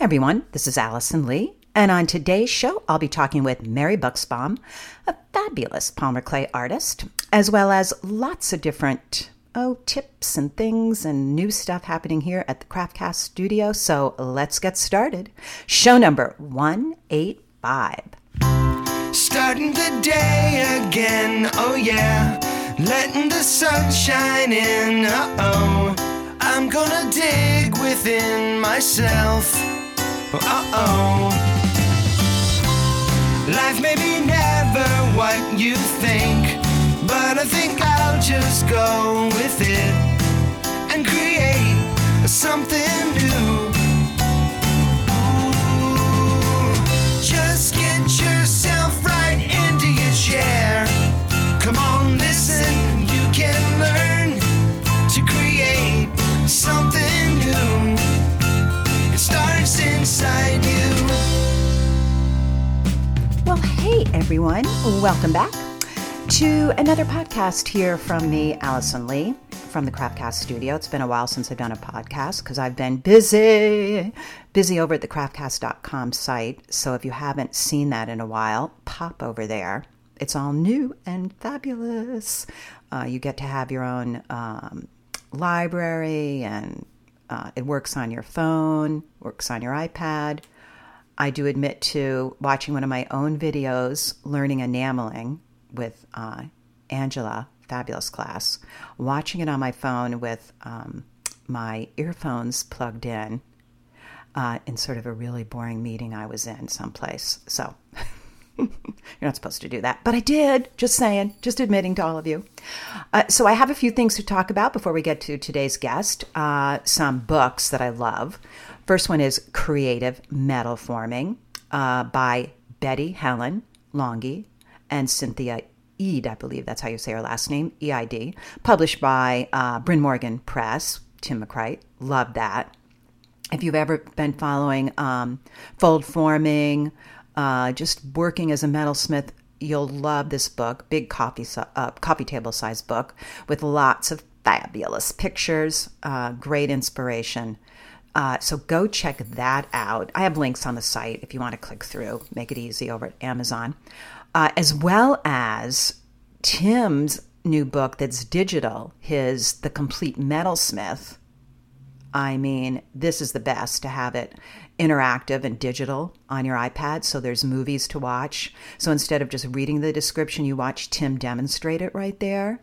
Everyone, this is Allison Lee, and on today's show, I'll be talking with Mary Bucksbaum, a fabulous polymer clay artist, as well as lots of different oh tips and things and new stuff happening here at the Craftcast studio. So let's get started. Show number 185. Starting the day again, oh yeah. Letting the sun shine in, uh oh. I'm gonna dig within myself. Uh oh. Life may be never what you think, but I think I'll just go with it and create something new. Well, hey everyone, welcome back to another podcast here from me, Allison Lee, from the Craftcast studio. It's been a while since I've done a podcast because I've been busy, busy over at the craftcast.com site. So if you haven't seen that in a while, pop over there. It's all new and fabulous. Uh, you get to have your own um, library and uh, it works on your phone, works on your iPad. I do admit to watching one of my own videos, learning enameling with uh, Angela, fabulous class, watching it on my phone with um, my earphones plugged in uh, in sort of a really boring meeting I was in someplace. So you're not supposed to do that, but I did. Just saying, just admitting to all of you. Uh, so I have a few things to talk about before we get to today's guest. Uh, some books that I love. First one is Creative Metal Forming uh, by Betty Helen Longhi and Cynthia Eid, I believe that's how you say her last name, E-I-D, published by uh, Brynmorgen Press, Tim McCreight. Love that. If you've ever been following um, fold forming, uh, just working as a metalsmith, you'll love this book. Big coffee uh, coffee table size book with lots of fabulous pictures, uh, great inspiration. Uh, so go check that out. I have links on the site if you want to click through, make it easy over at Amazon, uh, as well as Tim's new book that's digital, his The Complete Metalsmith. I mean, this is the best to have it interactive and digital on your iPad. So there's movies to watch. So instead of just reading the description, you watch Tim demonstrate it right there.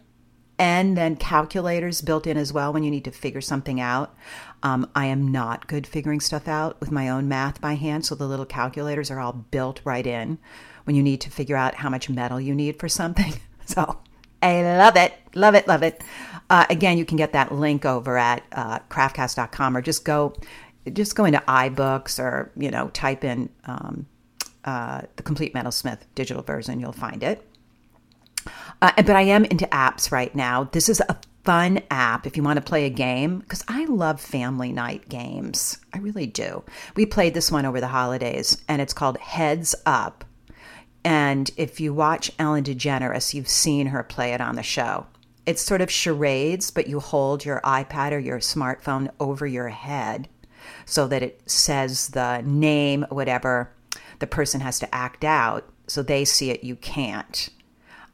And then calculators built in as well when you need to figure something out. Um, I am not good figuring stuff out with my own math by hand. So the little calculators are all built right in when you need to figure out how much metal you need for something. So I love it, love it, love it. Uh, again, you can get that link over at uh, craftcast.com or just go just go into iBooks or you know type in um, uh, the Complete Metalsmith digital version. You'll find it. Uh, but I am into apps right now. This is a fun app if you want to play a game because I love family night games. I really do. We played this one over the holidays and it's called Heads Up. And if you watch Ellen DeGeneres, you've seen her play it on the show. It's sort of charades, but you hold your iPad or your smartphone over your head so that it says the name, whatever the person has to act out. So they see it, you can't.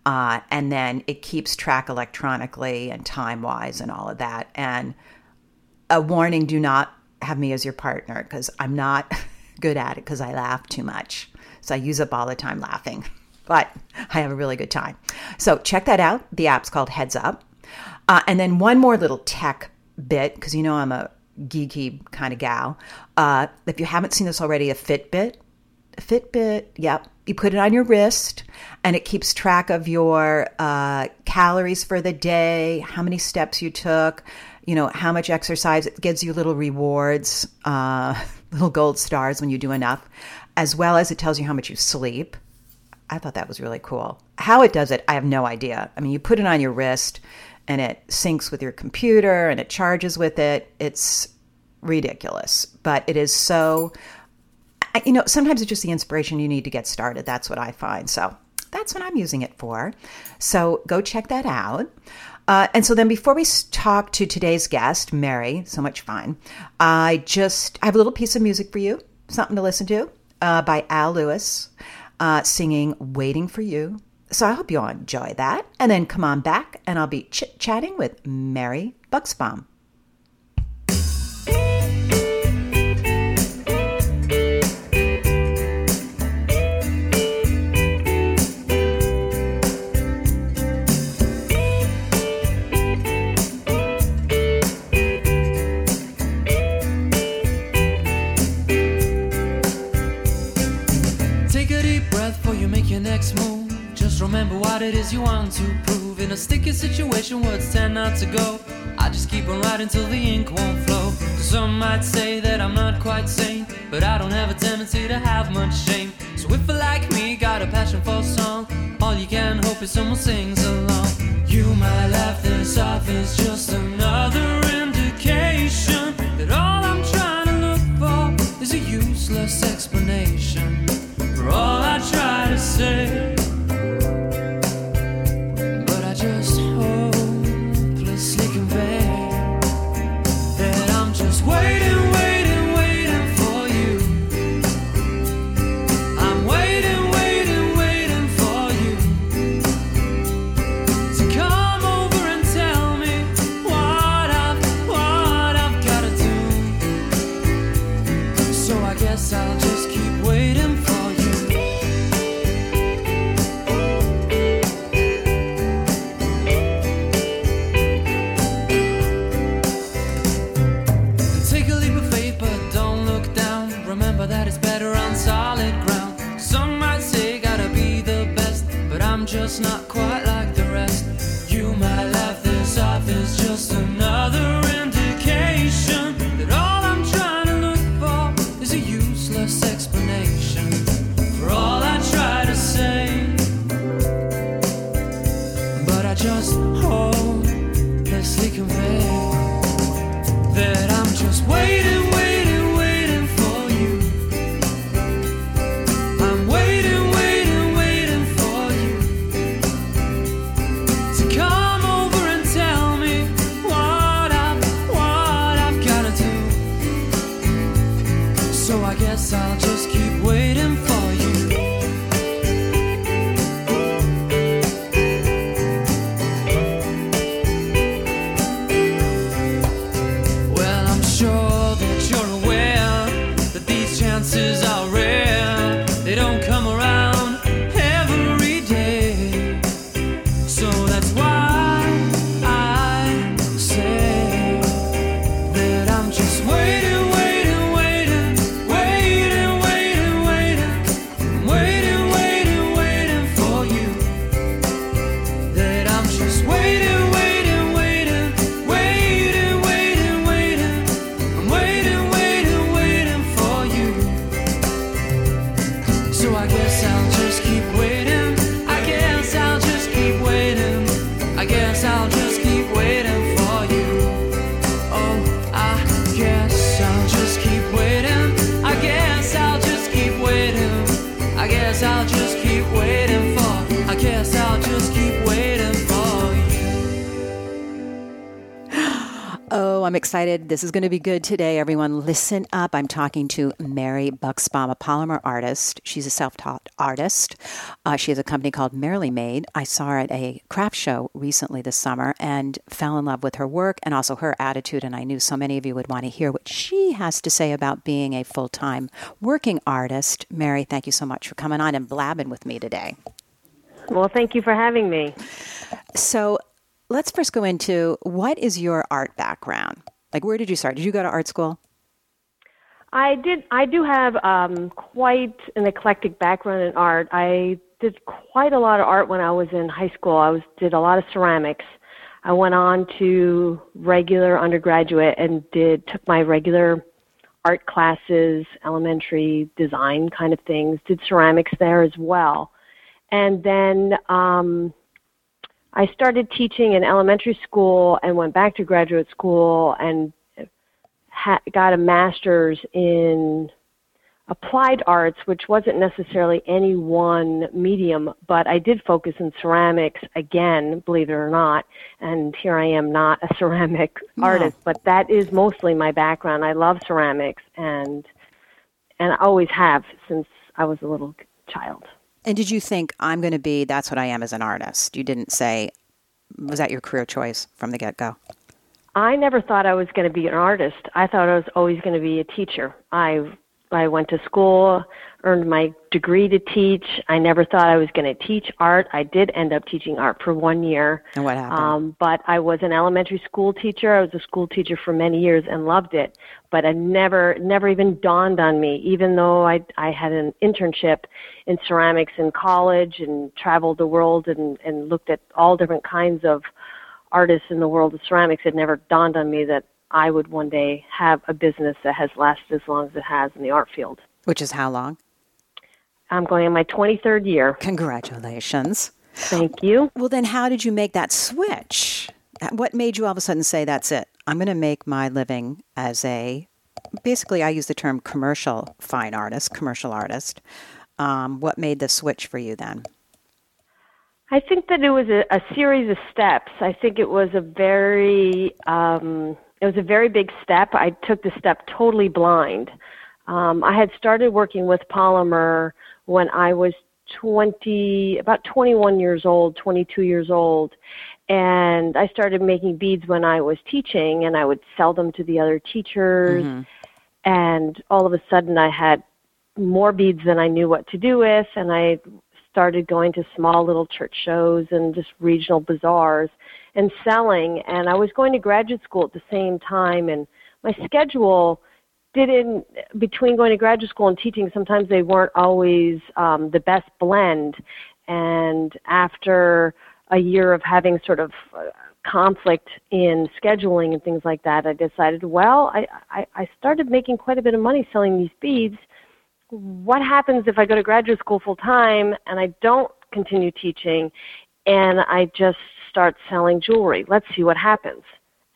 Uh, and then it keeps track electronically and time wise and all of that. And a warning do not have me as your partner because I'm not good at it because I laugh too much. So I use up all the time laughing, but I have a really good time. So check that out. The app's called Heads Up. Uh, and then one more little tech bit, because you know I'm a geeky kind of gal. Uh, if you haven't seen this already, a Fitbit. Fitbit, yep. You put it on your wrist and it keeps track of your uh, calories for the day, how many steps you took, you know, how much exercise. It gives you little rewards, uh, little gold stars when you do enough as well as it tells you how much you sleep. I thought that was really cool. How it does it, I have no idea. I mean, you put it on your wrist and it syncs with your computer and it charges with it. It's ridiculous, but it is so, you know, sometimes it's just the inspiration you need to get started. That's what I find. So that's what I'm using it for. So go check that out. Uh, and so then before we talk to today's guest, Mary, so much fun, I just I have a little piece of music for you something to listen to uh, by Al Lewis uh, singing Waiting for You. So I hope you all enjoy that. And then come on back and I'll be chit chatting with Mary Bucksbaum. Want to prove. In a sticky situation, words tend not to go. I just keep on writing till the ink won't flow. Some might say that I'm not quite sane, but I don't have a tendency to have much shame. So if you like me, got a passion for song, all you can hope is someone sings along. You might laugh this off is just another indication that all I'm trying to look for is a useless explanation for all I try to say. This is going to be good today, everyone. Listen up. I'm talking to Mary Bucksbaum, a polymer artist. She's a self taught artist. Uh, she has a company called Merrily Made. I saw her at a craft show recently this summer and fell in love with her work and also her attitude. And I knew so many of you would want to hear what she has to say about being a full time working artist. Mary, thank you so much for coming on and blabbing with me today. Well, thank you for having me. So, let's first go into what is your art background? Like, where did you start? Did you go to art school? I did. I do have um, quite an eclectic background in art. I did quite a lot of art when I was in high school. I was did a lot of ceramics. I went on to regular undergraduate and did took my regular art classes, elementary design kind of things. Did ceramics there as well, and then um, I started teaching in elementary school and went back to graduate school and ha- got a master's in applied arts, which wasn't necessarily any one medium, but I did focus in ceramics again, believe it or not. And here I am, not a ceramic no. artist, but that is mostly my background. I love ceramics and and I always have since I was a little child. And did you think I'm going to be that's what I am as an artist? You didn't say was that your career choice from the get-go? I never thought I was going to be an artist. I thought I was always going to be a teacher. I I went to school, earned my degree to teach. I never thought I was going to teach art. I did end up teaching art for one year. And what happened? Um, but I was an elementary school teacher. I was a school teacher for many years and loved it. But it never, never even dawned on me, even though I, I had an internship in ceramics in college and traveled the world and, and looked at all different kinds of artists in the world of ceramics. It never dawned on me that I would one day have a business that has lasted as long as it has in the art field. Which is how long? I'm going in my 23rd year. Congratulations. Thank you. Well, then, how did you make that switch? What made you all of a sudden say, that's it? I'm going to make my living as a, basically, I use the term commercial fine artist, commercial artist. Um, what made the switch for you then? I think that it was a, a series of steps. I think it was a very, um, it was a very big step. I took the step totally blind. Um, I had started working with polymer when I was 20, about 21 years old, 22 years old. And I started making beads when I was teaching, and I would sell them to the other teachers. Mm-hmm. And all of a sudden, I had more beads than I knew what to do with, and I started going to small little church shows and just regional bazaars and selling. And I was going to graduate school at the same time, and my schedule didn't between going to graduate school and teaching sometimes they weren't always um, the best blend. And after a year of having sort of uh, conflict in scheduling and things like that i decided well I, I i started making quite a bit of money selling these beads. What happens if i go to graduate school full time and i don't continue teaching and i just start selling jewelry? Let's see what happens.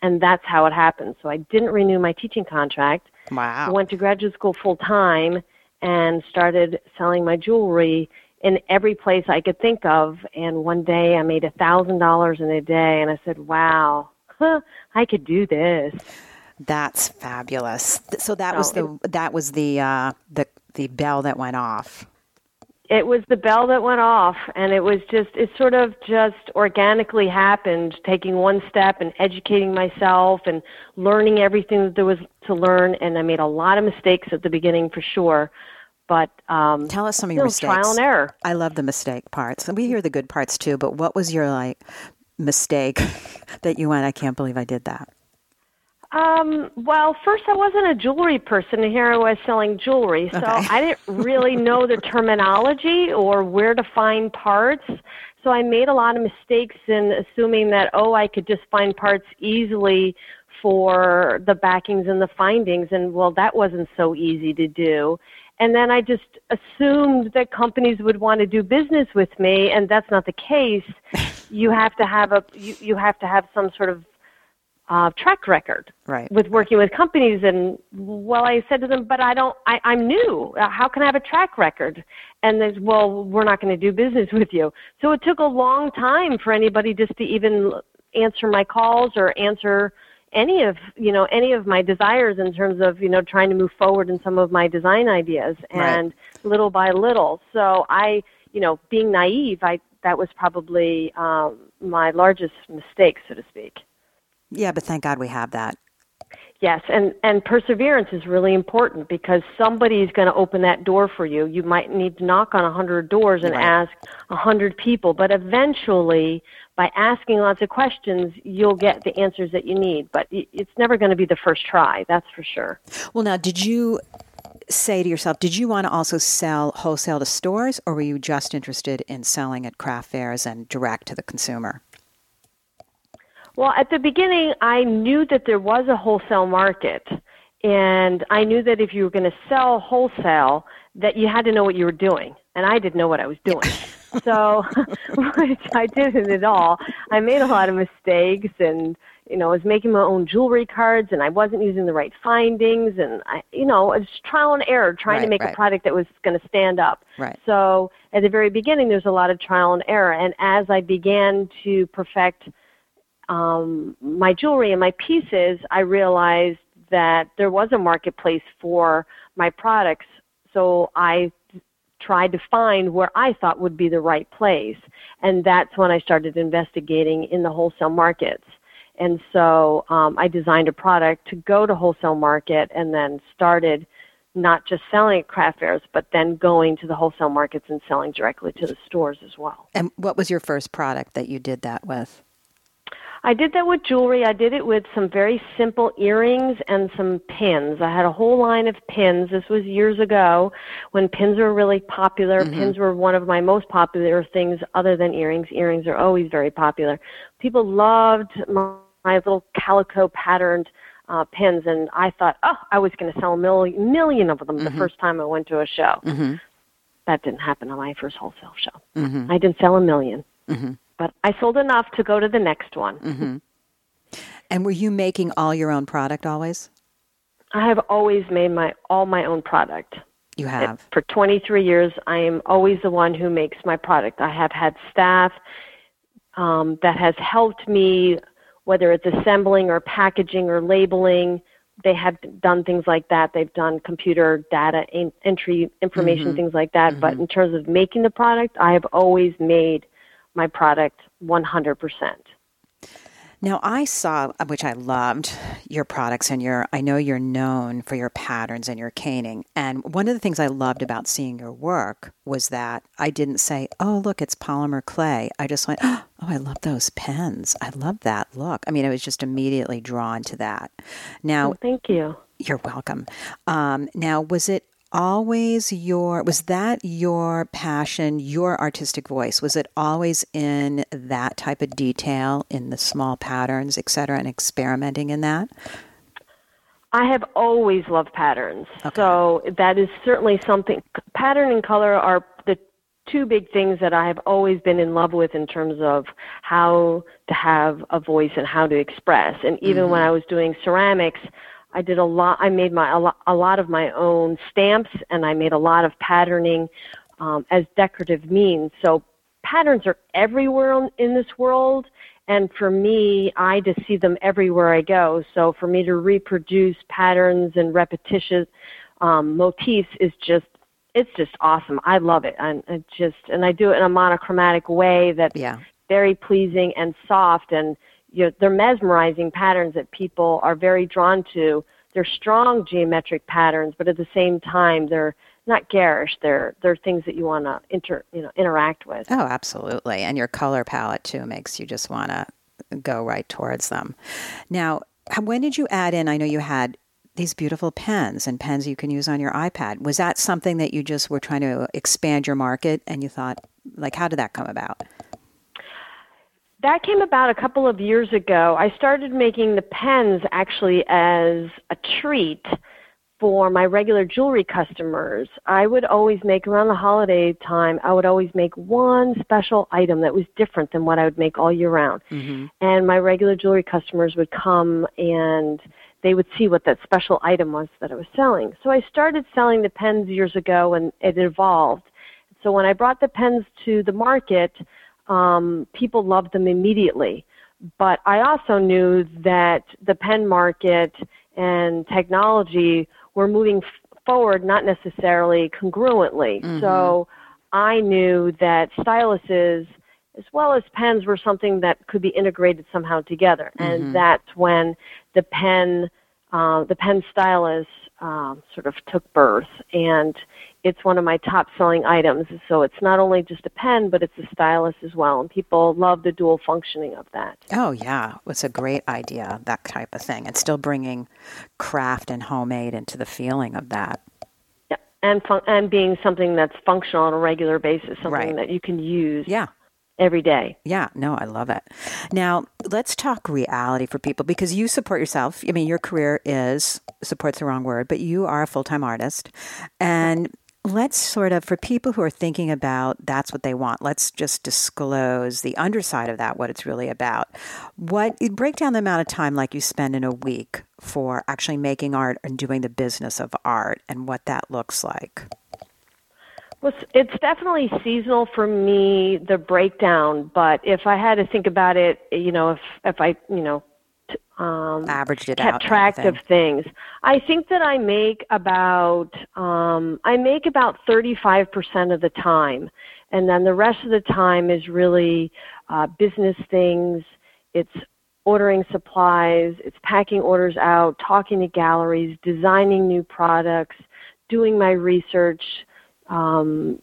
And that's how it happened. So i didn't renew my teaching contract Wow. went to graduate school full time and started selling my jewelry in every place I could think of. And one day I made a thousand dollars in a day, and I said, "Wow, huh, I could do this." That's fabulous. So that So was the that was the uh, the the bell that went off. It was the bell that went off, and it was just, it sort of just organically happened, taking one step and educating myself and learning everything that there was to learn. And I made a lot of mistakes at the beginning for sure. But um, Tell us some of your mistakes. trial and error. I love the mistake parts. We hear the good parts too, but what was your like mistake that you went, I can't believe I did that? Um, well, first I wasn't a jewelry person, and here I was selling jewelry, so Okay. I didn't really know the terminology or where to find parts. So I made a lot of mistakes in assuming that oh, I could just find parts easily for the backings and the findings, and well, that wasn't so easy to do. And then I just assumed that companies would want to do business with me, and that's not the case. you have to have a you, you have to have some sort of uh, track record Right. with working with companies and well i said to them but i don't I, i'm new. Uh, how can i have a track record? And they said, well we're not going to do business with you. So it took a long time for anybody just to even answer my calls or answer any of you know any of my desires in terms of you know trying to move forward in some of my design ideas. Right. and little by little. So i you know being naive i that was probably um, my largest mistake so to speak Yeah, but thank God we have that. Yes, and, and perseverance is really important because somebody's going to open that door for you. You might need to knock on a hundred doors and Right. ask a hundred people, but eventually, by asking lots of questions, you'll get the answers that you need. But it's never going to be the first try, that's for sure. Well, now, did you say to yourself, did you want to also sell wholesale to stores, or were you just interested in selling at craft fairs and direct to the consumer? Well, at the beginning, I knew that there was a wholesale market, and I knew that if you were going to sell wholesale, that you had to know what you were doing, and I didn't know what I was doing. so, which I didn't at all. I made a lot of mistakes, and you know, I was making my own jewelry cards, and I wasn't using the right findings, and I, you know, it was trial and error trying to make right. a product that was going to stand up. Right. So, at the very beginning, there's a lot of trial and error, and as I began to perfect um, my jewelry and my pieces, I realized that there was a marketplace for my products so I tried to find where I thought would be the right place. And that's when I started investigating in the wholesale markets. And so um, I designed a product to go to wholesale market and then started not just selling at craft fairs, but then going to the wholesale markets and selling directly to the stores as well. And what was your first product that you did that with? I did that with jewelry. I did it with some very simple earrings and some pins. I had a whole line of pins. This was years ago when pins were really popular. Mm-hmm. Pins were one of my most popular things other than earrings. Earrings are always very popular. People loved my, my little calico patterned uh, pins, and I thought, oh, I was going to sell a million, million of them mm-hmm. the first time I went to a show. Mm-hmm. That didn't happen on my first wholesale show. Mm-hmm. I didn't sell a 1000000 mm-hmm but I sold enough to go to the next one. Mm-hmm. And were you making all your own product always? I have always made my all my own product. You have. For 23 years, I am always the one who makes my product. I have had staff um, that has helped me, whether it's assembling or packaging or labeling. They have done things like that. They've done computer data entry information, mm-hmm. things like that. Mm-hmm. But in terms of making the product, I have always made my product 100%. Now I saw, which I loved, your products and your. I know you're known for your patterns and your caning. And one of the things I loved about seeing your work was that I didn't say, "Oh, look, it's polymer clay." I just went, "Oh, I love those pens. I love that look." I mean, I was just immediately drawn to that. Now, oh, thank you. You're welcome. Um, now, was it always your was that your passion your artistic voice was it always in that type of detail in the small patterns et cetera and experimenting in that i have always loved patterns okay. so that is certainly something pattern and color are the two big things that i have always been in love with in terms of how to have a voice and how to express and even mm-hmm. when i was doing ceramics I did a lot. I made my a lot, a lot of my own stamps, and I made a lot of patterning um, as decorative means. So patterns are everywhere in this world, and for me, I just see them everywhere I go. So for me to reproduce patterns and repetitious um, motifs is just it's just awesome. I love it, and it just and I do it in a monochromatic way that's yeah. very pleasing and soft and you know, they're mesmerizing patterns that people are very drawn to. They're strong geometric patterns, but at the same time, they're not garish. They're they're things that you want to inter you know interact with. Oh, absolutely. And your color palette too makes you just want to go right towards them. Now, when did you add in? I know you had these beautiful pens and pens you can use on your iPad. Was that something that you just were trying to expand your market and you thought, like, how did that come about? That came about a couple of years ago. I started making the pens actually as a treat for my regular jewelry customers. I would always make around the holiday time, I would always make one special item that was different than what I would make all year round. Mm-hmm. And my regular jewelry customers would come and they would see what that special item was that I was selling. So I started selling the pens years ago and it evolved. So when I brought the pens to the market, um, people loved them immediately. But I also knew that the pen market and technology were moving f- forward not necessarily congruently. Mm-hmm. So I knew that styluses as well as pens were something that could be integrated somehow together. Mm-hmm. And that's when the pen, uh, the pen stylus um, sort of took birth. And it's one of my top selling items. So it's not only just a pen, but it's a stylus as well. And people love the dual functioning of that. Oh, yeah. It's a great idea, that type of thing. And still bringing craft and homemade into the feeling of that. Yeah. And, fun- and being something that's functional on a regular basis, something right. that you can use. Yeah every day. Yeah, no, I love it. Now, let's talk reality for people because you support yourself. I mean, your career is support's the wrong word, but you are a full-time artist. And let's sort of, for people who are thinking about that's what they want, let's just disclose the underside of that, what it's really about. What break down the amount of time like you spend in a week for actually making art and doing the business of art and what that looks like. Well, it's definitely seasonal for me, the breakdown. But if I had to think about it, you know, if if I, you know, um, Averaged it kept out. track of things. I think that I make about um, I make about 35% of the time, and then the rest of the time is really uh, business things. It's ordering supplies, it's packing orders out, talking to galleries, designing new products, doing my research, um,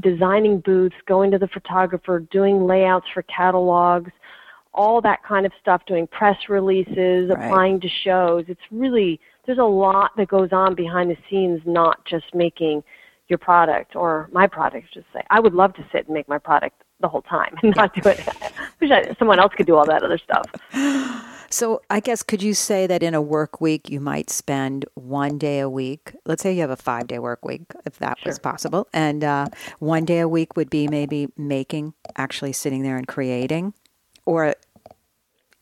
designing booths, going to the photographer, doing layouts for catalogs, all that kind of stuff, doing press releases, Right. applying to shows. It's really, there's a lot that goes on behind the scenes, not just making your product or my product, just say. I would love to sit and make my product the whole time and not do it. I wish I, someone else could do all that other stuff. So I guess could you say that in a work week you might spend one day a week? Let's say you have a five day work week, if that was possible, and uh, one day a week would be maybe making, actually sitting there and creating, or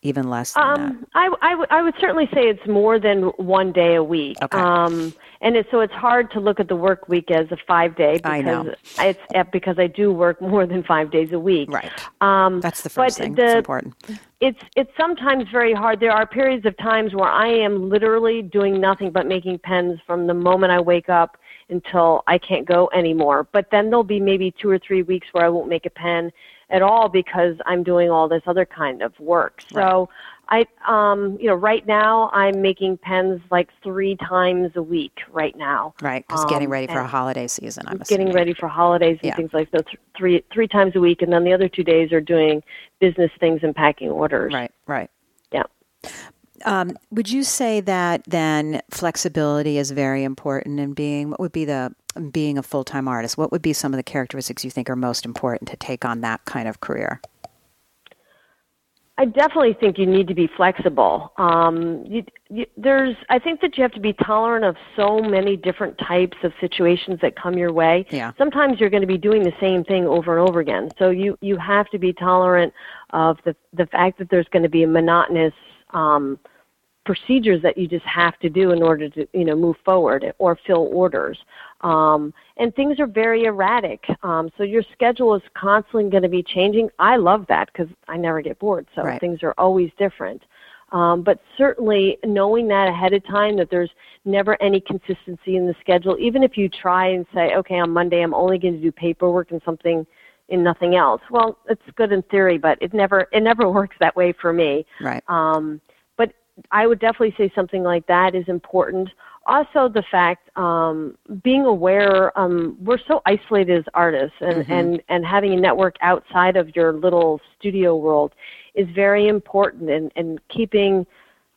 even less than that. Um, I, I, would- certainly say it's more than one day a week. Okay. Um, and it, so it's hard to look at the work week as a five day because I know. it's uh, because I do work more than five days a week. Right. Um, That's the first thing. the- It's important. it's it's sometimes very hard. There are periods of times where I am literally doing nothing but making pens from the moment I wake up until I can't go anymore. But then there'll be maybe two or three weeks where I won't make a pen at all because I'm doing all this other kind of work. So I um you know right now I'm making pens like 3 times a week right now. Right, because getting Um, ready for a holiday season. I'm getting assuming. ready for holidays and Yeah. things like that th- three three times a week and then the other 2 days are doing business things and packing orders. Right, right. Yeah. Um, would you say that then flexibility is very important in being? What would be the being a full time artist? What would be some of the characteristics you think are most important to take on that kind of career? I definitely think you need to be flexible. Um, you, you, there's, I think that you have to be tolerant of so many different types of situations that come your way. Yeah. Sometimes you're going to be doing the same thing over and over again. So you you have to be tolerant of the the fact that there's going to be a monotonous um, procedures that you just have to do in order to you know move forward or fill orders. Um, and things are very erratic. Um, so your schedule is constantly going to be changing. I love that because i never get bored so Right. things are always different. Um, but certainly knowing that ahead of time that there's never any consistency in the schedule even if you try and say okay on monday i'm only going to do paperwork and something and nothing else well it's good in theory but it never it never works that way for me. Right. um, I would definitely say something like that is important. Also, the fact um, being aware um, we're so isolated as artists, and, and and having a network outside of your little studio world is very important. And and keeping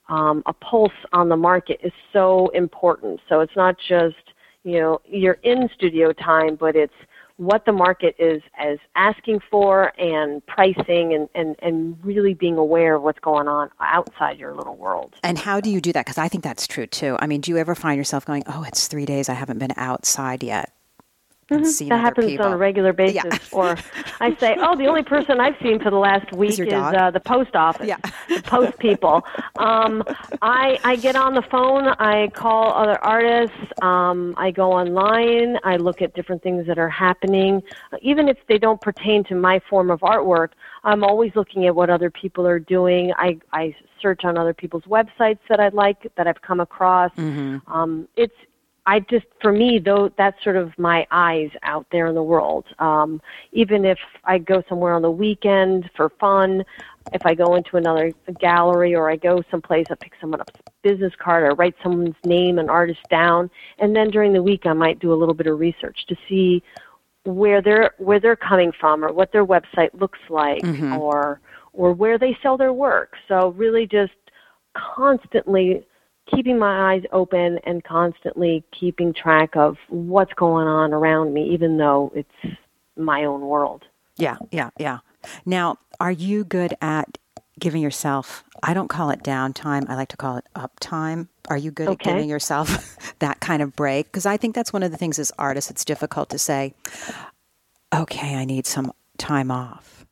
um, a pulse on the market is so important. So it's not just you know you're in studio time, but it's what the market is as asking for and pricing and, and, and really being aware of what's going on outside your little world. And how do you do that? Because I think that's true too. I mean, do you ever find yourself going, "Oh, it's three days. I haven't been outside yet." Mm-hmm. That happens people. on a regular basis. Yeah. or I say, oh, the only person I've seen for the last week your is uh, the post office, Yeah. the post people. Um, I I get on the phone. I call other artists. Um, I go online. I look at different things that are happening, even if they don't pertain to my form of artwork. I'm always looking at what other people are doing. I I search on other people's websites that I like that I've come across. Um, it's I just, for me, though, that's sort of my eyes out there in the world. Um, even if I go somewhere on the weekend for fun, if I go into another gallery or I go someplace, I pick someone up's business card or write someone's name and artist down, and then during the week I might do a little bit of research to see where they're where they're coming from or what their website looks like or or where they sell their work. So really just constantly keeping my eyes open and constantly keeping track of what's going on around me even though it's my own world. Yeah, yeah, yeah. Now, are you good at giving yourself, I don't call it downtime, I like to call it uptime. Are you good Okay. at giving yourself that kind of break? Because I think that's one of the things as artists, it's difficult to say, okay, I need some time off.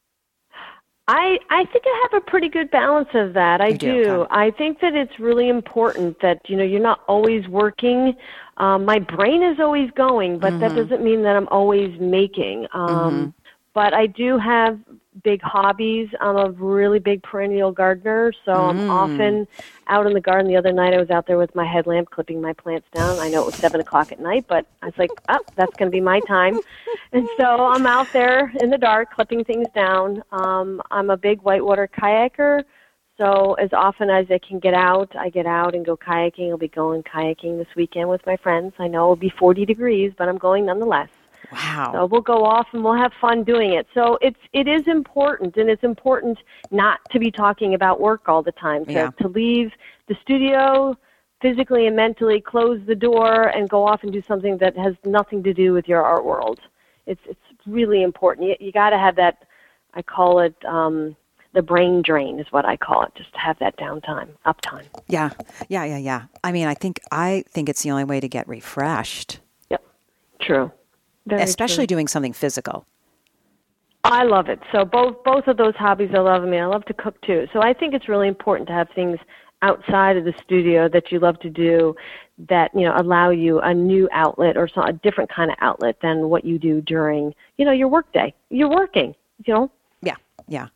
I I think I have a pretty good balance of that. I You do, do. okay. I think that it's really important that you know you're not always working. Um, my brain is always going, but Mm-hmm. that doesn't mean that I'm always making. Um, But I do have big hobbies. I'm a really big perennial gardener, so I'm often out in the garden. The other night, I was out there with my headlamp clipping my plants down. I know it was seven o'clock at night, but I was like, "Oh, that's going to be my time." And so I'm out there in the dark clipping things down. Um, I'm a big whitewater kayaker. So as often as I can get out, I get out and go kayaking. I'll be going kayaking this weekend with my friends. I know it'll be 40 degrees, but I'm going nonetheless. Wow. So we'll go off and we'll have fun doing it. So it's it is important, and it's important not to be talking about work all the time. To, Yeah. to leave the studio physically and mentally, close the door, and go off and do something that has nothing to do with your art world. It's it's really important. You, you got to have that. I call it um, the brain drain, is what I call it. Just to have that downtime, uptime. Yeah. Yeah. Yeah. Yeah. I mean, I think I think it's the only way to get refreshed, Yep, true. Very especially true. doing something physical. I love it. So both both of those hobbies I love. I mean, I love to cook too. So I think it's really important to have things outside of the studio that you love to do that you know allow you a new outlet or some, a different kind of outlet than what you do during you know your workday. You're working, you know. Yeah, yeah.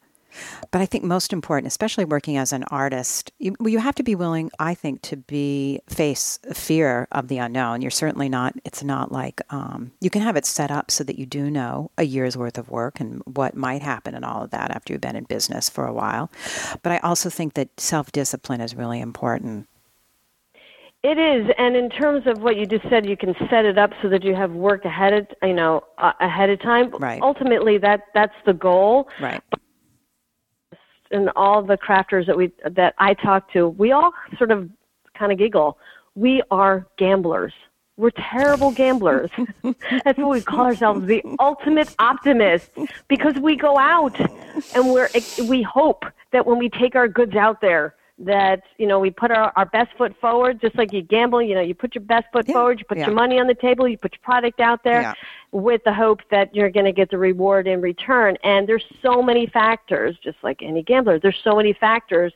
But I think most important, especially working as an artist, you, you have to be willing, I think, to be face fear of the unknown. You're certainly not. It's not like um, you can have it set up so that you do know a year's worth of work and what might happen and all of that after you've been in business for a while. But I also think that self discipline is really important. It is, and in terms of what you just said, you can set it up so that you have work ahead of you know uh, ahead of time. Right. Ultimately, that that's the goal. Right. And all the crafters that we that I talk to, we all sort of kind of giggle. We are gamblers. We're terrible gamblers. That's what we call ourselves, the ultimate optimists, because we go out and we're we hope that when we take our goods out there that you know we put our, our best foot forward just like you gamble you know you put your best foot Yeah, forward you put yeah. your money on the table you put your product out there Yeah. with the hope that you're going to get the reward in return. And there's so many factors, just like any gambler, there's so many factors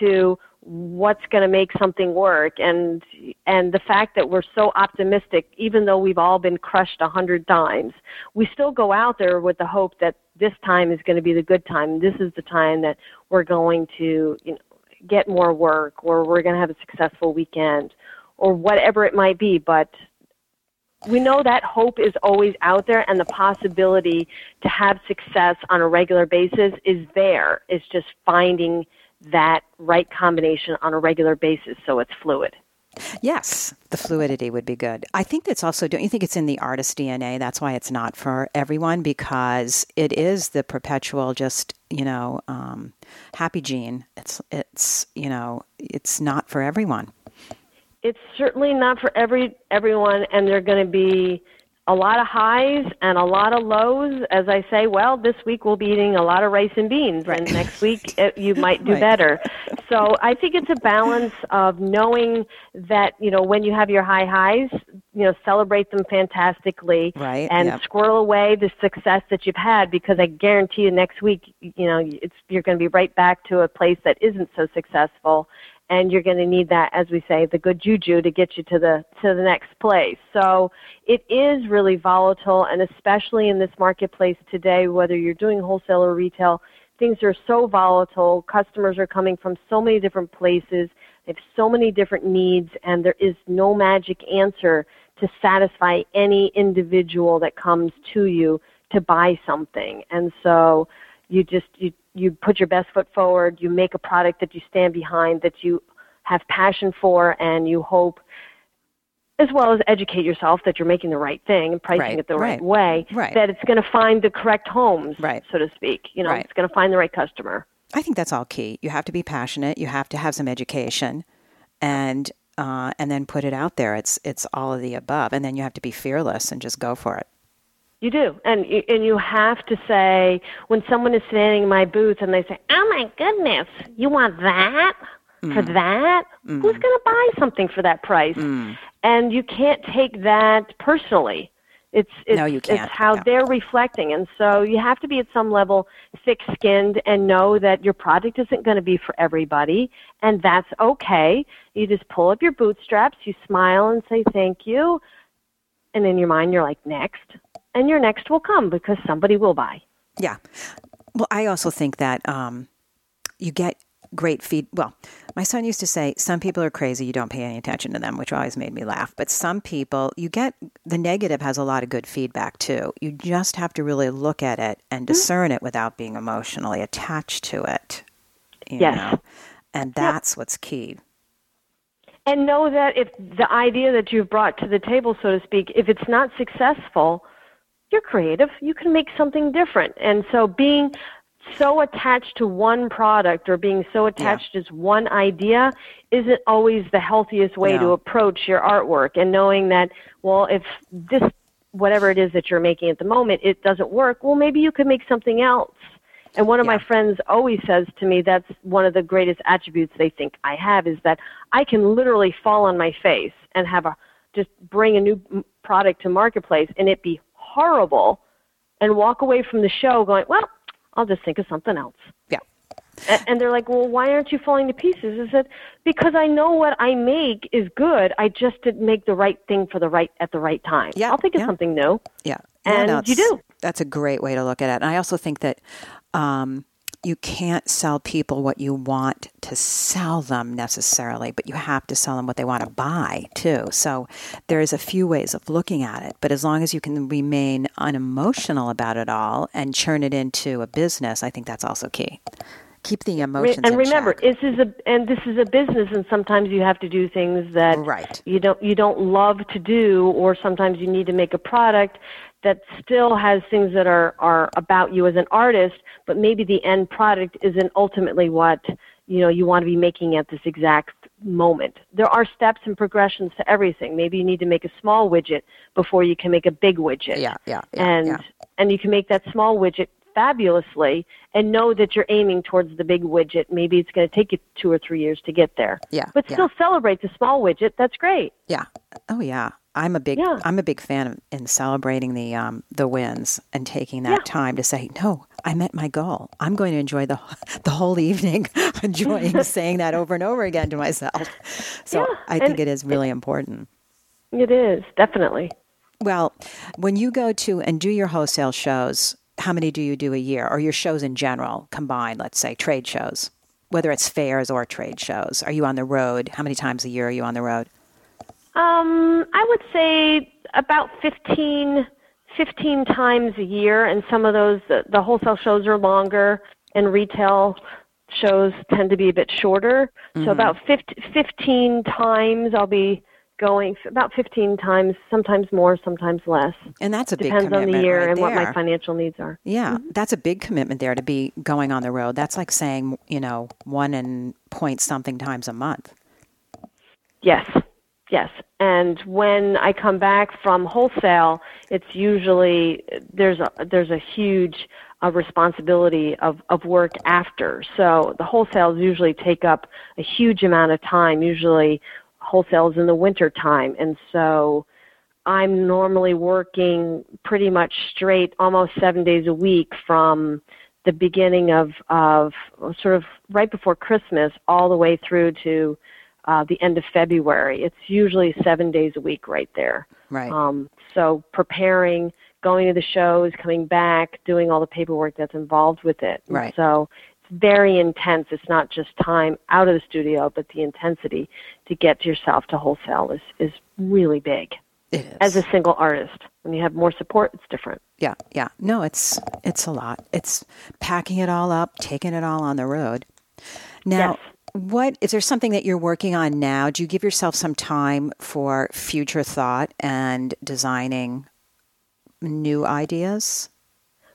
to what's going to make something work and and the fact that we're so optimistic even though we've all been crushed a hundred times we still go out there with the hope that this time is going to be the good time this is the time that we're going to you know get more work or we're going to have a successful weekend or whatever it might be but we know that hope is always out there and the possibility to have success on a regular basis is there. It's just finding that right combination on a regular basis so it's fluid. Yes, the fluidity would be good. I think that's also, don't you think it's in the artist DNA? That's why it's not for everyone because it is the perpetual, just, you know, um, happy gene. It's, it's, you know, it's not for everyone. It's certainly not for every everyone and there're going to be a lot of highs and a lot of lows. As I say, well, this week we'll be eating a lot of rice and beans, Right. and next week it, you might do Right. better. So I think it's a balance of knowing that you know when you have your high highs, you know, celebrate them fantastically, Right, and yep. squirrel away the success that you've had because I guarantee you next week, you know, it's you're going to be right back to a place that isn't so successful and you're going to need that as we say the good juju to get you to the to the next place so it is really volatile and especially in this marketplace today whether you're doing wholesale or retail things are so volatile. Customers are coming from so many different places. They have so many different needs and there is no magic answer to satisfy any individual that comes to you to buy something. And so you just you you put your best foot forward you make a product that you stand behind that you have passion for and you hope as well as educate yourself that you're making the right thing and pricing Right, it the right, right, way right. that it's going to find the correct homes so to speak you know it's going to find the right customer I think that's all key. You have to be passionate. You have to have some education, and uh, and then put it out there. It's it's all of the above, and then you have to be fearless and just go for it. You do, and and you have to say when someone is standing in my booth and they say, "Oh my goodness, you want that for mm. that? Who's mm. going to buy something for that price?" Mm. And you can't take that personally. It's it's, No, you can't. it's how they're reflecting, and so you have to be at some level thick-skinned and know that your product isn't going to be for everybody, and that's okay. You just pull up your bootstraps, you smile and say thank you, and in your mind you're like next and your next will come because somebody will buy Yeah. Well, I also think that um, you get great feed. Well, my son used to say, some people are crazy, you don't pay any attention to them, which always made me laugh. But some people, you get the negative has a lot of good feedback too. You just have to really look at it and Mm-hmm. discern it without being emotionally attached to it. You Yes. know? And that's what's key. and know that if the idea that you've brought to the table, so to speak, if it's not successful, you're creative. You can make something different. And so being so attached to one product or being so attached to one idea isn't always the healthiest way to approach your artwork. And knowing that, well, if this, whatever it is that you're making at the moment, it doesn't work, well, maybe you could make something else. And one of my friends always says to me that's one of the greatest attributes they think I have is that I can literally fall on my face and have a just bring a new product to marketplace and it be horrible and walk away from the show going, well, I'll just think of something else. Yeah. And they're like, well, why aren't you falling to pieces? I said, because I know what I make is good. I just didn't make the right thing for the right at the right time. Yeah, I'll think of yeah. something new. Yeah. And no, you do. That's a great way to look at it. And I also think that um, you can't sell people what you want to sell them necessarily, but you have to sell them what they want to buy too. So there's a few ways of looking at it. But as long as you can remain unemotional about it all and churn it into a business, I think that's also key. Keep the emotions and in remember, check. this is a and this is a business, and sometimes you have to do things that Right. you don't you don't love to do, or sometimes you need to make a product that still has things that are are about you as an artist, but maybe the end product isn't ultimately what you know you want to be making at this exact moment. There are steps and progressions to everything. Maybe you need to make a small widget before you can make a big widget Yeah, yeah, yeah, and yeah. and you can make that small widget fabulously and know that you're aiming towards the big widget. Maybe it's going to take you two or three years to get there. Yeah, But yeah. still celebrate the small widget. That's great. Yeah. Oh yeah. I'm a big Yeah. I'm a big fan of in celebrating the um the wins and taking that Yeah. time to say, "No, I met my goal. I'm going to enjoy the the whole evening enjoying saying that over and over again to myself." So, Yeah, I think and- it is really important. It is definitely. Well, when you go to and do your wholesale shows, how many do you do a year or your shows in general combined, let's say trade shows, whether it's fairs or trade shows? Are you on the road? How many times a year are you on the road? Um, I would say about 15, 15 times a year, and some of those the, the wholesale shows are longer, and retail shows tend to be a bit shorter. Mm-hmm. So about 50, 15 times I'll be going. About 15 times, sometimes more, sometimes less. And that's a big commitment. Depends on the year right and what my financial needs are. Yeah, Mm-hmm. that's a big commitment there to be going on the road. That's like saying, you know, one and point something times a month. Yes, yes. And when I come back from wholesale, it's usually there's a there's a huge uh, responsibility of of work after. So the wholesales usually take up a huge amount of time. Usually, wholesales in the winter time, and so. I'm normally working pretty much straight, almost seven days a week from the beginning of, of sort of right before Christmas all the way through to uh, the end of February. It's usually seven days a week right there. Right. Um, so preparing, going to the shows, coming back, doing all the paperwork that's involved with it. Right. So it's very intense. It's not just time out of the studio, but the intensity to get yourself to wholesale is, is really big It is. as a single artist. When you have more support, it's different. yeah, yeah. No, it's it's a lot. It's packing it all up, taking it all on the road. Now, Yes. What is there something that you're working on now? Do you give yourself some time for future thought and designing new ideas?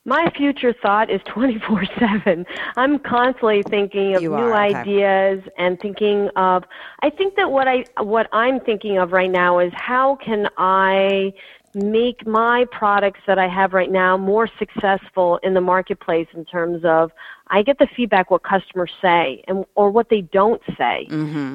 My future thought is 24 7. I'm constantly thinking of You new are, okay. ideas and thinking of, I think that what, I, what I'm thinking of right now is how can I make my products that I have right now more successful in the marketplace in terms of I get the feedback what customers say and or what they don't say.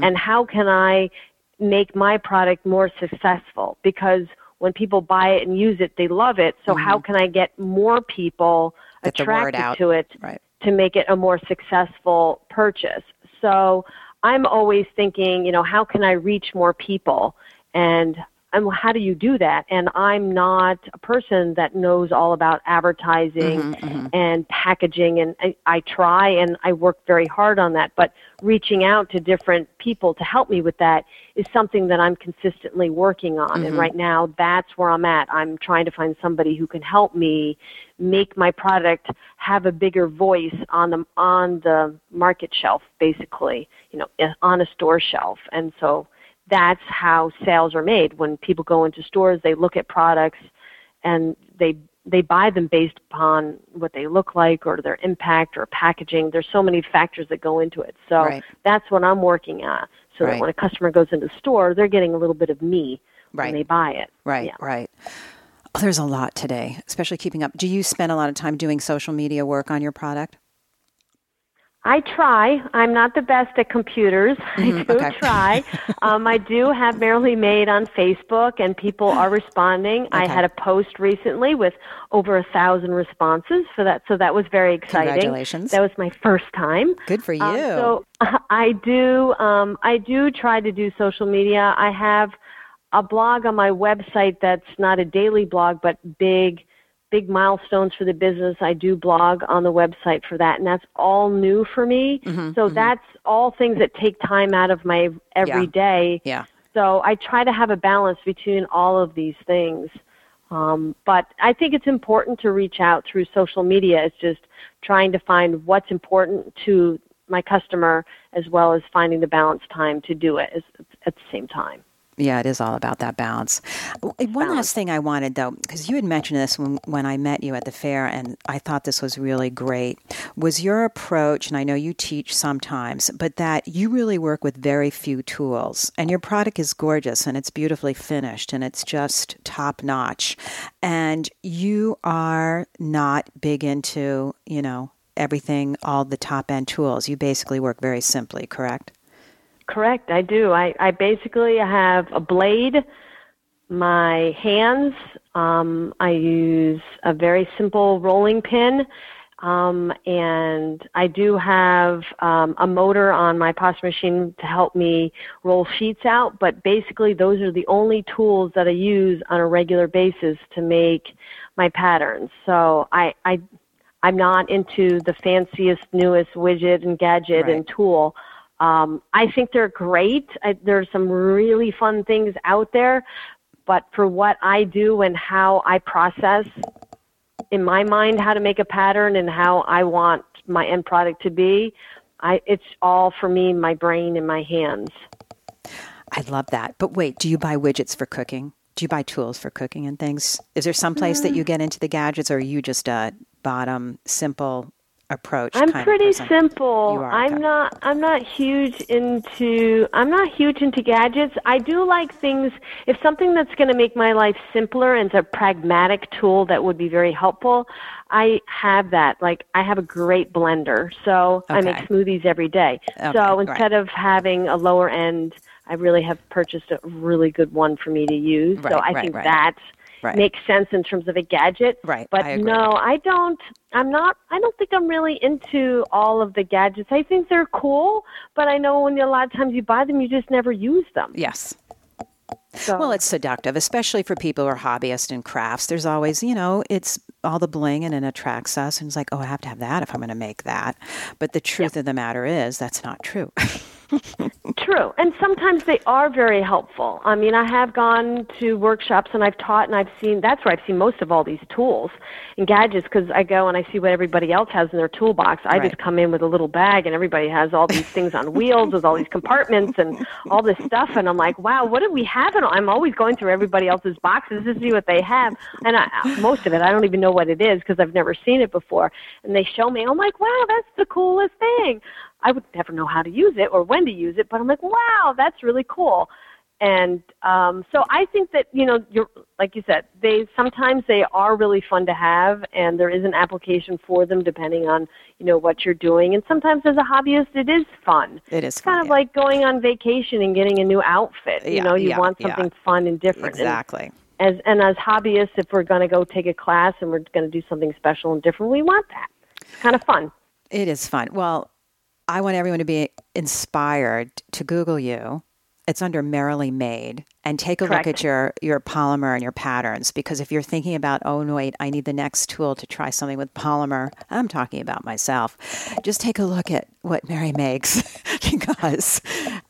And how can I make my product more successful because when people buy it and use it, they love it. So how can I get more people Get attracted to it Right. to make it a more successful purchase? So I'm always thinking, you know, how can I reach more people? And and how do you do that? And I'm not a person that knows all about advertising mm-hmm, mm-hmm. and packaging, and I, I try and I work very hard on that. But reaching out to different people to help me with that is something that I'm consistently working on. And mm-hmm. right now, that's where I'm at. I'm trying to find somebody who can help me make my product have a bigger voice on the on the market shelf, basically, you know, eh, on a store shelf. And so that's how sales are made. When people go into stores, they look at products and they they buy them based upon what they look like or their impact or packaging. There's so many factors that go into it. So Right. that's what I'm working on. So Right. that when a customer goes into the store, they're getting a little bit of me Right. when they buy it. Right, Yeah. right. Oh, there's a lot today, especially keeping up. Do you spend a lot of time doing social media work on your product? I try. I'm not the best at computers. I do Mm-hmm. okay. try. um, I do have Merrily Made on Facebook, and people are responding. I had a post recently with over a thousand responses for that, so that was very exciting. Congratulations. That was my first time. Good for you. Um, so I do. Um, I do try to do social media. I have a blog on my website that's not a daily blog, but big, big milestones for the business. I do blog on the website for that, and that's all new for me. Mm-hmm, so that's all things that take time out of my everyday. yeah. So I try to have a balance between all of these things. Um, but I think it's important to reach out through social media. It's just trying to find what's important to my customer as well as finding the balance time to do it as, at the same time. Yeah, it is all about that balance. W- eh, One last thing I wanted, though, because you had mentioned this when, when I met you at the fair, and I thought this was really great, was your approach, and I know you teach sometimes, but that you really work with very few tools, and your product is gorgeous, and it's beautifully finished, and it's just top notch. And you are not big into, you know, everything, all the top end tools. You basically work very simply, correct? Correct, I do. I, I basically have a blade, my hands. Um, I use a very simple rolling pin, um, and I do have um, a motor on my pasta machine to help me roll sheets out. But basically, those are the only tools that I use on a regular basis to make my patterns. So I, I I'm not into the fanciest, newest widget and gadget Right. and tool. Um, I think they're great. I, there's some really fun things out there, but for what I do and how I process in my mind how to make a pattern and how I want my end product to be, I, it's all for me, my brain and my hands. I love that. But wait, do you buy widgets for cooking? Do you buy tools for cooking and things? Is there some place Mm. that you get into the gadgets, or are you just a bottom simple approach? I'm pretty simple. Are, I'm okay. not I'm not huge into I'm not huge into gadgets. I do like things if something that's going to make my life simpler and it's a pragmatic tool that would be very helpful. I have that. Like I have a great blender. So I make smoothies every day. Okay, so right. instead of having a lower end, I really have purchased a really good one for me to use. so I right, think right. that Right. makes sense in terms of a gadget. Right, But I no, I don't. I'm not. I don't think I'm really into all of the gadgets. I think they're cool, but I know when a lot of times you buy them, you just never use them. Yes. So, Well, it's seductive, especially for people who are hobbyists in crafts. There's always, you know, it's all the bling and it attracts us. And it's like, oh, I have to have that if I'm going to make that. But the truth of the matter is, that's not true. True. And sometimes they are very helpful. I mean, I have gone to workshops and I've taught and I've seen that's where I've seen most of all these tools and gadgets because I go and I see what everybody else has in their toolbox. I Right. just come in with a little bag and everybody has all these things on wheels with all these compartments and all this stuff. And I'm like, wow, what do we have? And I'm always going through everybody else's boxes to see what they have. And I, most of it, I don't even know what it is because I've never seen it before. And they show me, I'm like, wow, that's the coolest thing. I would never know how to use it or when to use it, but I'm like, wow, that's really cool. And um, so I think that you know, you're like you said, they sometimes they are really fun to have, and there is an application for them depending on you know what you're doing. And sometimes as a hobbyist, it is fun. It is It's kind fun, of yeah. like going on vacation and getting a new outfit. You Yeah, know, you yeah, want something fun and different. And exactly. as and as hobbyists, if we're going to go take a class and we're going to do something special and different, we want that. It's kind of fun. It is fun. Well, I want everyone to be inspired to Google you It's under Merrily Made. And take a Correct. look at your, your polymer and your patterns because if you're thinking about, oh, no, wait, I need the next tool to try something with polymer, I'm talking about myself. Just take a look at what Mary makes because,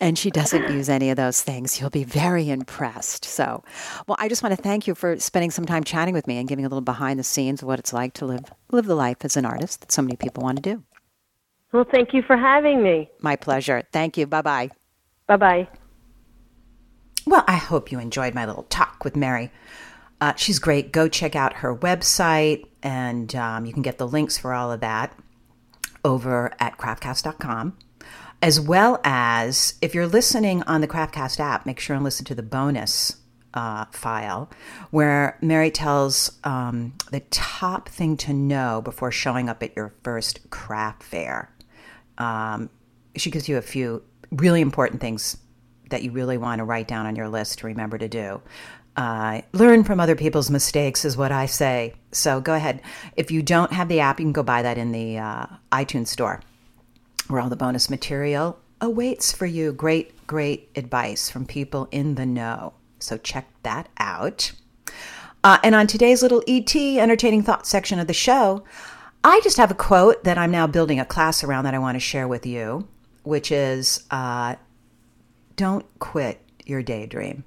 and she doesn't use any of those things. You'll be very impressed. So, well, I just want to thank you for spending some time chatting with me and giving a little behind the scenes of what it's like to live, live the life as an artist that so many people want to do. Well, thank you for having me. My pleasure. Thank you. Bye bye. Bye bye. Well, I hope you enjoyed my little talk with Mary. Uh, she's great. Go check out her website, and um, you can get the links for all of that over at craftcast.com. As well as if you're listening on the Craftcast app, make sure and listen to the bonus uh, file where Mary tells um, the top thing to know before showing up at your first craft fair. Um, she gives you a few really important things that you really want to write down on your list to remember to do. Uh, learn from other people's mistakes is what I say. So go ahead. If you don't have the app, you can go buy that in the uh, iTunes store where all the bonus material awaits for you. Great, great advice from people in the know. So check that out. Uh, and on today's little ET entertaining thought section of the show, I just have a quote that I'm now building a class around that I want to share with you, which is uh, don't quit your daydream.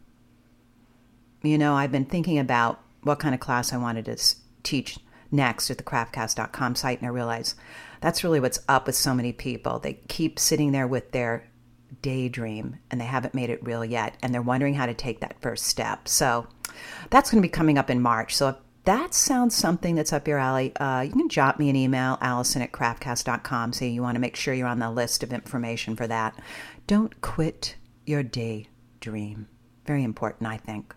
You know, I've been thinking about what kind of class I wanted to teach next at the craftcast.com site, and I realize that's really what's up with so many people. They keep sitting there with their daydream and they haven't made it real yet, and they're wondering how to take that first step. So that's going to be coming up in March. So that sounds something that's up your alley, uh, you can jot me an email, alison at craftcast.com, So you want to make sure you're on the list of information for that. Don't quit your daydream. Very important, I think.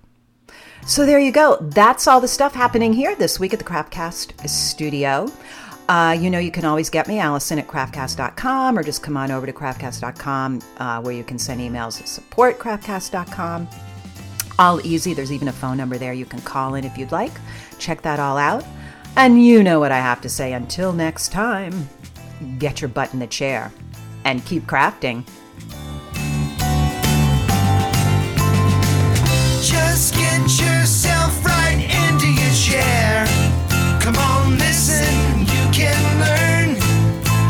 So there you go. That's all the stuff happening here this week at the Craftcast studio. Uh, you know, you can always get me, Alison at craftcast.com, or just come on over to craftcast.com uh, where you can send emails at support craftcast.com. All easy. There's even a phone number there you can call in if you'd like. Check that all out. And you know what I have to say. Until next time, get your butt in the chair and keep crafting. Just get yourself right into your chair. Come on, listen, you can learn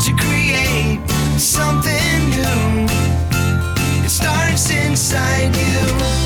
to create something new. It starts inside you.